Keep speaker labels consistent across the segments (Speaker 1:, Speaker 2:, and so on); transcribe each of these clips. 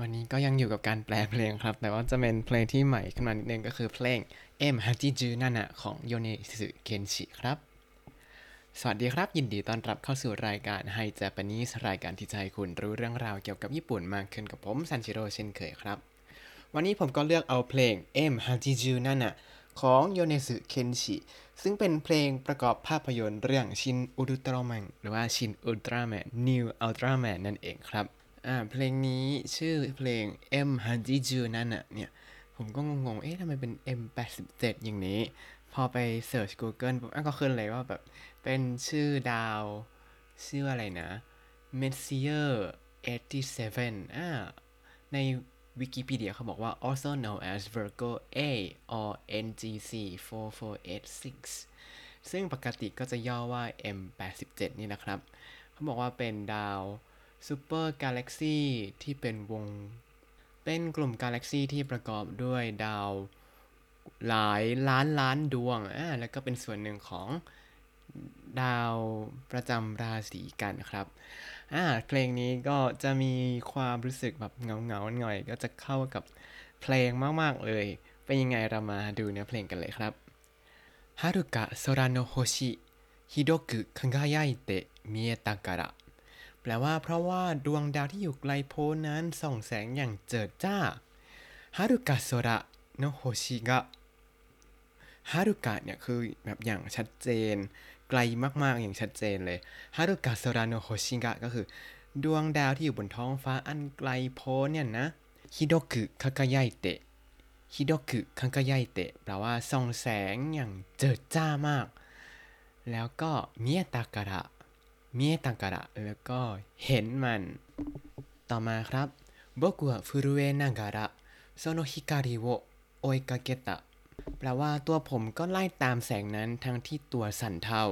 Speaker 1: วันนี้ก็ยังอยู่กับการแปลเพลงครับ แต่ว่าจะเป็นเพลงที่ใหม่ขึ้นมานิดนึงก็คือเพลง M ฮัจิจูนั่นะของโยเนสึเคนชิครับ สวัสดีครับ ยินดีต้อนรับเข้าสู่รายการไฮเจแปนิสรายการที่จะให้คุณรู้เรื่องราวเกี่ยวกับญี่ปุ่นมากขึ้นกับผมซันชิโร่เช่นเคยครับ วันนี้ผมก็เลือกเอาเพลง M ฮัจิจูนั่นะของโยเนสึเคนชิซึ่งเป็นเพลงประกอบภาพยนตร์เรื่องชินอุลตร้าแมนหรือว่าชินอุลตร้าแมน New Ultraman นั่นเองครับ อ่าเพลงนี้ชื่อเพลง M ฮัจิจูนั่นน่ะเนี่ย ผมก็งงๆ เอ๊ะทำไมเป็น M87 อย่างนี้ พอไปเสิร์ช Google ปุ๊บก็ขึ้นเลยว่าแบบ เป็นชื่อดาว ชื่ออะไรนะ Messier 87อ่าในวิกิพีเดียเขาบอกว่า also known as Virgo A or NGC 4486ซึ่งปกติก็จะย่อว่า M87 นี่นะครับ เขาบอกว่าเป็นดาว ซูเปอร์กาแล็กซีที่เป็นวง เป็นกลุ่มกาแล็กซีที่ประกอบด้วยดาวหลายล้านล้านดวงอ่าแล้วก็เป็นส่วนหนึ่งของดาวประจำราศีกันครับอ่าเพลงนี้ก็จะมีความรู้สึกแบบเงาเงาหน่อย ก็จะเข้ากับเพลงมาก ๆ เลย เป็นยังไงเรามาดูเนื้อเพลงกันเลยครับฮารุกะโซราโนโฮชิฮิโดกุคังกายเตะเมียตะการะ แปลว่าเพราะว่าดวงดาวที่อยู่ไกลโพ้นนั้นส่องแสงอย่างเจิดจ้าฮารุกะโซระโนโฮชิกะฮารุกะเนี่ยคือแบบอย่างชัดเจน ไกลมากๆอย่างชัดเจนเลยฮารุกะโซระโนโฮชิกะก็คือ ดวงดาวที่อยู่บนท้องฟ้าอันไกลโพ้นเนี่ยนะฮิโดกุคากายเตะฮิโดกุคากายเตะแปลว่าส่องแสงอย่างเจิดจ้ามาก แล้วก็เมียตากระ เมียตังการะแล้วก็เห็นมัน ต่อมาครับ僕は震えながらその光を追いかけたแปลว่าตัวผมก็ไล่ตามแสงนั้นทั้งที่ตัวสั่นเทา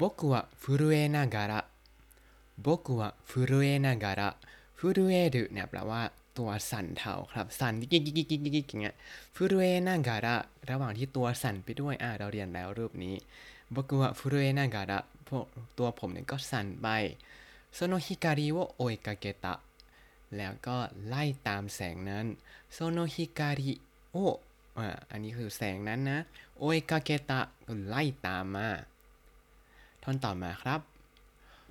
Speaker 1: 僕は震えながら僕は震えながら震えるเนี่ยแปลว่าตัวสั่นเทาครับ สั่นกิ๊กกิ๊กกิ๊กกิ๊กกิ๊กอย่างเงี้ย震えながらระหว่างที่ตัวสั่นไปด้วยอ่าเราเรียนแล้วรูปนี้ 僕は震えながらพวก ตัวผมเนี่ยก็สั่นไปその光を追いかけたแล้วก็ไล่ตามแสงนั้นその光をอ่าอันนี้คือแสงนั้นนะ追いかけたก็ไล่ตามมาท่อนต่อมาครับ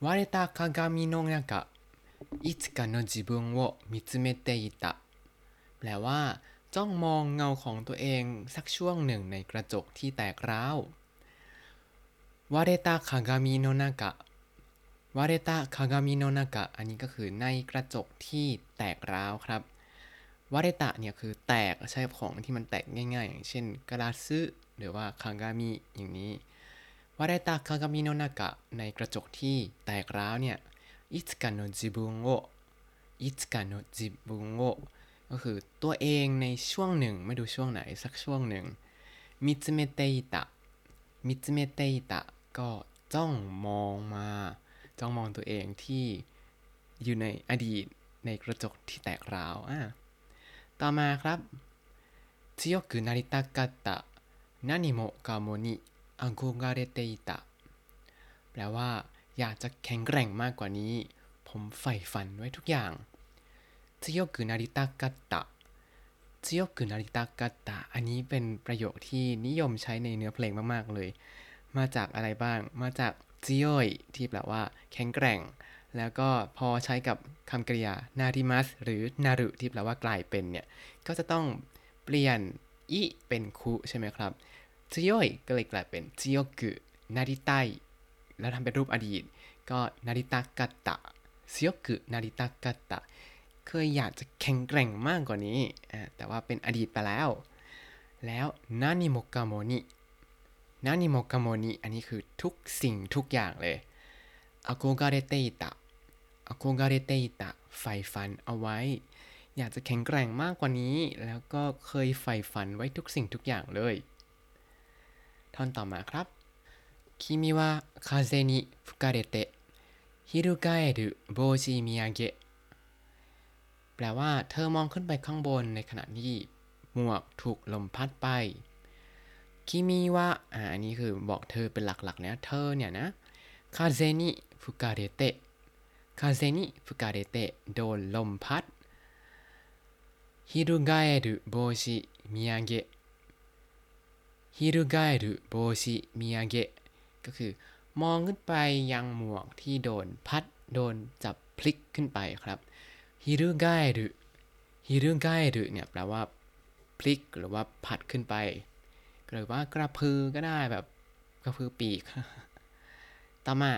Speaker 1: 割れた鏡の中いつかの自分を見つめていたแปลว่า จ้องมองเงาของตัวเองสักช่วงหนึ่งในกระจกที่แตกร้าว วาเรตาคากามิโนนากะวาเรตาคากามิโนนากะอันนี้ก็คือในกระจกที่แตกร้าวครับวาเรตะเนี่ยคือแตกใช้ของที่มันแตกง่าย ๆ อย่างเช่นกระซึหรือว่าคากามิอย่างนี้割れた鏡の中ในกระจกที่แตกร้าวเนี่ยいつかの自分をいつかの自分をก็คือตัวเองในช่วงหนึ่งไม่ดูช่วงไหนสักช่วงหนึ่ง見つめていた見つめていた ก็จ้องมองมา จ้องมองตัวเองที่อยู่ในอดีตในกระจกที่แตกร้าวอ่ะต่อมาครับ強くなりたかった何もかもに憧れていたแปลว่า อยากจะแข็งแกร่งมากกว่านี้ ผมใฝ่ฝันไว้ทุกอย่าง強くなりたかった強くなりたかったอันนี้เป็นประโยคที่นิยมใช้ในเนื้อเพลงมากๆเลย มาจากอะไรบ้าง มาจากจิโอยที่แปลว่าแข็งแกร่ง แล้วก็พอใช้กับคำกริยาなりますหรือなるที่แปลว่ากลายเป็นเนี่ย ก็จะต้องเปลี่ยนい เป็น くใช่ไหมครับจิโอยก็เลยกลายเป็น強くなりたいแล้วทำเป็นรูปอดีต ก็なりたかった強くなりたかったเคยอยากจะแข็งแกร่งมากกว่านี้ แต่ว่าเป็นอดีตไปแล้ว แล้ว何もかもに 何もかもにอันนี้คือทุกสิ่งทุกอย่างเลยอโกกาเรเตตะอโกกาเรเตตะใฝ่ฝันเอาไว้ อยากจะแข็งแกร่งมากกว่านี้ แล้วก็เคยใฝ่ฝันไว้ทุกสิ่งทุกอย่างเลย ท่อนต่อมาครับคิมิวะคาเซนิฟุกาเรเตะฮิรุกาเอรุโบชิมิยาเกะแปลว่าเธอมองขึ้นไปข้างบนในขณะที่หมวกถูกลมพัดไป คิมิวะอ่าอันนี้คือบอกเธอเป็นหลักๆเนี่ยเธอเนี่ยนะ風に吹かれて風に吹かれてโดนลมพัดฮิรุกาเอรุโบชิมิยาเกะฮิรุกาเอรุโบชิมิยาเกะก็คือมองขึ้นไปยังหมวกที่โดนพัดโดนจับพลิกขึ้นไปครับฮิรุกาเอรุฮิรุกาเอรุเนี่ยแปลว่าพลิกหรือว่าผัดขึ้นไป หรือว่ากระพือก็ได้แบบกระพือปีก ต่อมา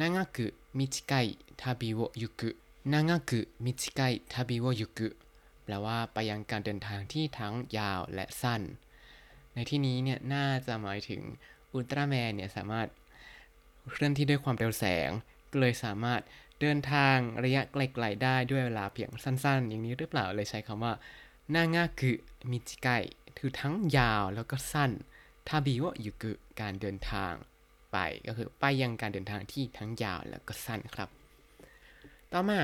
Speaker 1: 長く短い旅を行く長く短い旅を行くแปลว่าไปยังการเดินทางที่ทั้งยาวและสั้น ในที่นี้เนี่ยน่าจะหมายถึงอุลตร้าแมนเนี่ยสามารถเคลื่อนที่ด้วยความเร็วแสง ก็เลยสามารถเดินทางระยะไกลๆได้ด้วยเวลาเพียงสั้นๆ อย่างนี้หรือเปล่าเลยใช้คำว่านาง่าคือมิจิไก คือทั้งยาวแล้วก็สั้นทาบิโอยุกุการเดินทางไปก็คือไปยังการเดินทางที่ทั้งยาวแล้วก็สั้นครับ ต่อมา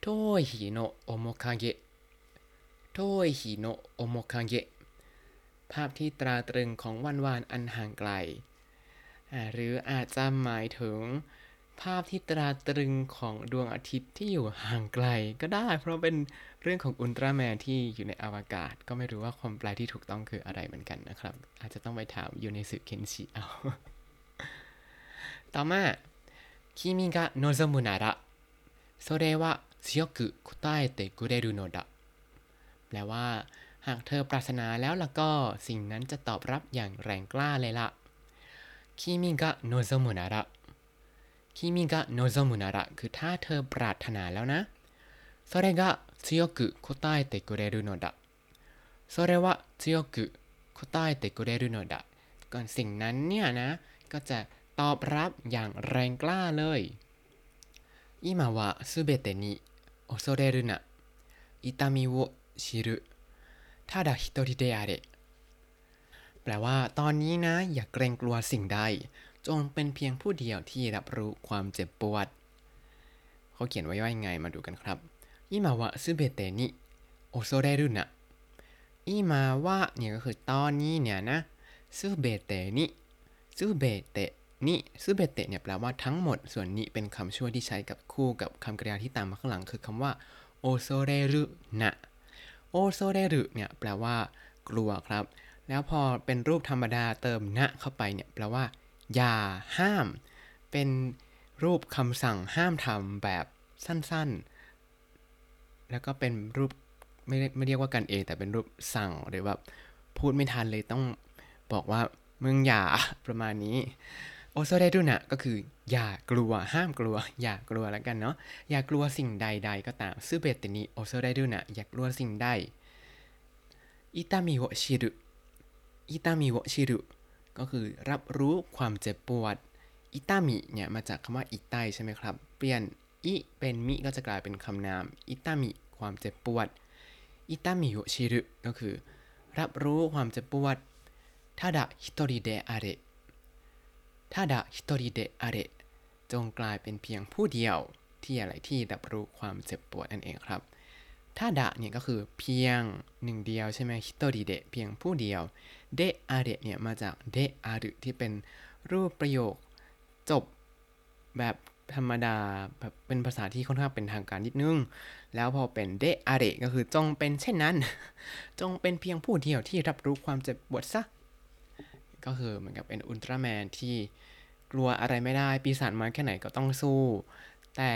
Speaker 1: 遠い日の面影遠い日の面影ภาพที่ตราตรึงของวันวานอันห่างไกล หรืออาจจะหมายถึง ภาพที่ตราตรึงของดวงอาทิตย์ที่อยู่ห่างไกลก็ได้ เพราะเป็นเรื่องของอุลตร้าแมนที่อยู่ในอวกาศ ก็ไม่รู้ว่าความแปลที่ถูกต้องคืออะไรเหมือนกันนะครับ อาจจะต้องไปถามยูเนสึเคนชิเอา ต่อมา君が望むならそれは強く答えてくれるのだแปลว่า หากเธอปรารถนาแล้วล่ะก็สิ่งนั้นจะตอบรับอย่างแรงกล้าเลยละ君が望むなら คิมิกะโนโซมุนาระคือถ้าเธอปรารถนาแล้วนะそれが強く答えてくれるのだそれは強く答えてくれるのだก่อนสิ่งนั้นเนี่ยนะ ก็จะตอบรับอย่างแรงกล้าเลย今はすべてに恐れるな痛みを知るただ一人であれแปลว่า ตอนนี้นะ อย่าเกรงกลัวสิ่งใด จงเป็นเพียงผู้เดียวที่รับรู้ความเจ็บปวด เขาเขียนไว้ว่ายังไงมาดูกันครับอิมาวะซึเบเตนิโอโซเรรุนะอิมาวะเนี่ยก็คือตอนนี้เนี่ยนะซึเบเตนิซึเบเตนิซึเบเตเนี่ยแปลว่าทั้งหมด ส่วนนี้เป็นคำช่วยที่ใช้กับคู่กับคำกริยาที่ตามมาข้างหลังคือคำว่าโอโซเรรุนะโอโซเรรุเนี่ยแปลว่ากลัวครับ แล้วพอเป็นรูปธรรมดาเติมนะเข้าไปเนี่ยแปลว่า อย่าห้าม เป็นรูปคำสั่งห้ามทำแบบสั้นๆ แล้วก็เป็นรูปไม่ได้ไม่เรียกว่ากันเอง แต่เป็นรูปสั่งหรือแบบพูดไม่ทันเลยต้องบอกว่ามึงอย่าประมาณนี้โอโซเดดุนะก็คืออย่ากลัวห้ามกลัว อย่ากลัวแล้วกันเนาะอย่ากลัวสิ่งใด ๆ ก็ตามซูเบตนิโอโซเดดุนะอย่ากลัวสิ่งใด痛みを知る 痛みを知る ก็คือรับรู้ความเจ็บปวด痛み เนี่ยมาจากคำว่าอิไตใช่ไหมครับ เปลี่ยน い เป็น みก็จะกลายเป็นคำนาม痛み ความเจ็บปวด 痛みを知るก็คือ รับรู้ความเจ็บปวดただ一人であれ ただ一人であれจงกลายเป็นเพียงผู้เดียวที่อะไรที่รับรู้ความเจ็บปวดนั่นเองครับただ เนี่ยก็คือเพียงหนึ่งเดียวใช่ไหมฮิโตริเดเพียงผู้เดียว であれ เนี่ยมาจากであるที่เป็นรูปประโยคจบแบบธรรมดาแบบเป็นภาษาที่ค่อนข้างเป็นทางการนิดนึง แล้วพอเป็นであれก็คือจงเป็นเช่นนั้น จงเป็นเพียงผู้เดียวที่รับรู้ความเจ็บปวดซะ ก็คือเหมือนกับเป็นอุลตร้าแมนที่กลัวอะไรไม่ได้ ปีศาจมาแค่ไหนก็ต้องสู้ แต่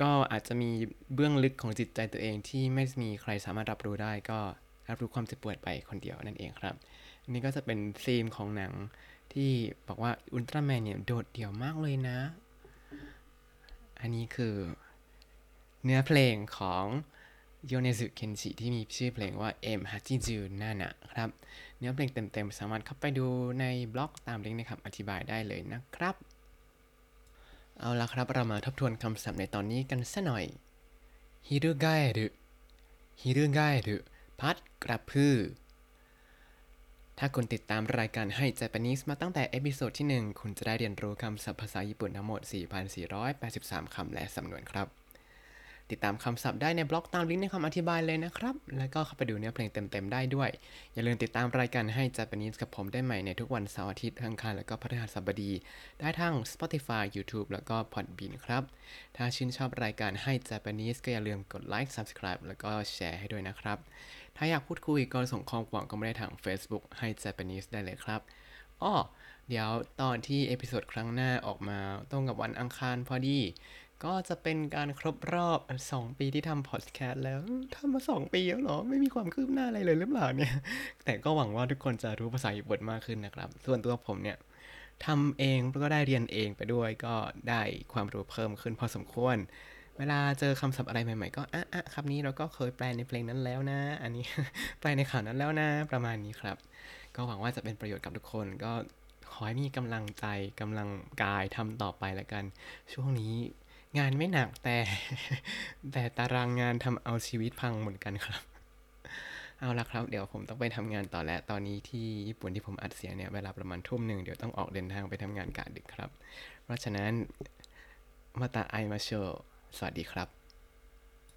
Speaker 1: ก็อาจจะมีเบื้องลึกของจิตใจตัวเองที่ไม่มีใครสามารถรับรู้ได้ก็ รับรู้ความเจ็บปวดไปคนเดียวนั่นเองครับอันนี้ก็จะเป็นธีมของหนังที่บอกว่าอุลตร้าแมนเนี่ยโดดเดี่ยวมากเลยนะ อันนี้คือเนื้อเพลงของโยเนซุเคนชิที่มีชื่อเพลงว่า M ฮัจิจูนานะครับ เนื้อเพลงเต็มๆ สามารถเข้าไปดูในบล็อกตามลิงก์ในคำอธิบายได้เลยนะครับ เอาละครับ เรามาทบทวนคำศัพท์ในตอนนี้กันสัหน่อยฮิรุไกรุฮิรุไกรุ พัดกระพือ ถ้าคุณติดตามรายการให้ Japanese มาตั้งแต่ episode ที่ 1 คุณจะได้เรียนรู้คำศัพท์ภาษาญี่ปุ่นทั้งหมด 4,483 คำและสำนวนครับ ติดตามคำศัพท์ได้ในบล็อกตามลิงก์ในคำอธิบายเลยนะครับ แล้วก็เข้าไปดูเนื้อเพลงเต็มๆได้ด้วย อย่าลืมติดตามรายการให้ Japanese กับผมได้ใหม่ในทุกวันเสาร์อาทิตย์ทั้งคันแล้วก็พฤหัสบดี ได้ทั้ง Spotify YouTube แล้วก็ Podbean ครับ ถ้าชื่นชอบรายการให้ Japanese ก็อย่าลืมกดไลค์ Subscribe แล้วก็แชร์ให้ด้วยนะครับ ถ้าอยากพูดคุยก็ส่งข้อความก็ไม่ได้ทาง Facebook ให้ Japanese ได้เลยครับอ้อเดี๋ยวตอนที่ episode ครั้งหน้าออกมาตรงกับวันอังคารพอดี ก็จะเป็นการครบรอบ 2 ปีที่ทำพอดแคสต์แล้วทำมา 2 ปีแล้วเหรอ ไม่มีความคืบหน้าอะไรเลยหรือเปล่าเนี่ย แต่ก็หวังว่าทุกคนจะรู้ภาษาญี่ปุ่นมากขึ้นนะครับ ส่วนตัวผมเนี่ยทำเองก็ได้เรียนเองไปด้วยก็ได้ความรู้เพิ่มขึ้นพอสมควร เวลาเจอคำศัพท์อะไรใหม่ ๆ ก็อะอะคำนี้เราก็เคยแปลในเพลงนั้นแล้วนะ อันนี้แปลในข่าวนั้นแล้วนะประมาณนี้ครับ ก็หวังว่าจะเป็นประโยชน์กับทุกคนก็ขอให้มีกำลังใจกำลังกายทำต่อไปแล้วกัน ช่วงนี้ งานไม่หนักแต่ แต่ตารางงานทำเอาชีวิตพังเหมือนกันครับ เอาละครับ เดี๋ยวผมต้องไปทำงานต่อแล้ว ตอนนี้ที่ญี่ปุ่นที่ผมอัดเสียงเนี่ยเวลาประมาณทุ่มหนึ่งเดี๋ยวต้องออกเดินทางไปทำงานกะดึกครับ เพราะฉะนั้นมาตาไอมาโชสวัสดีครับ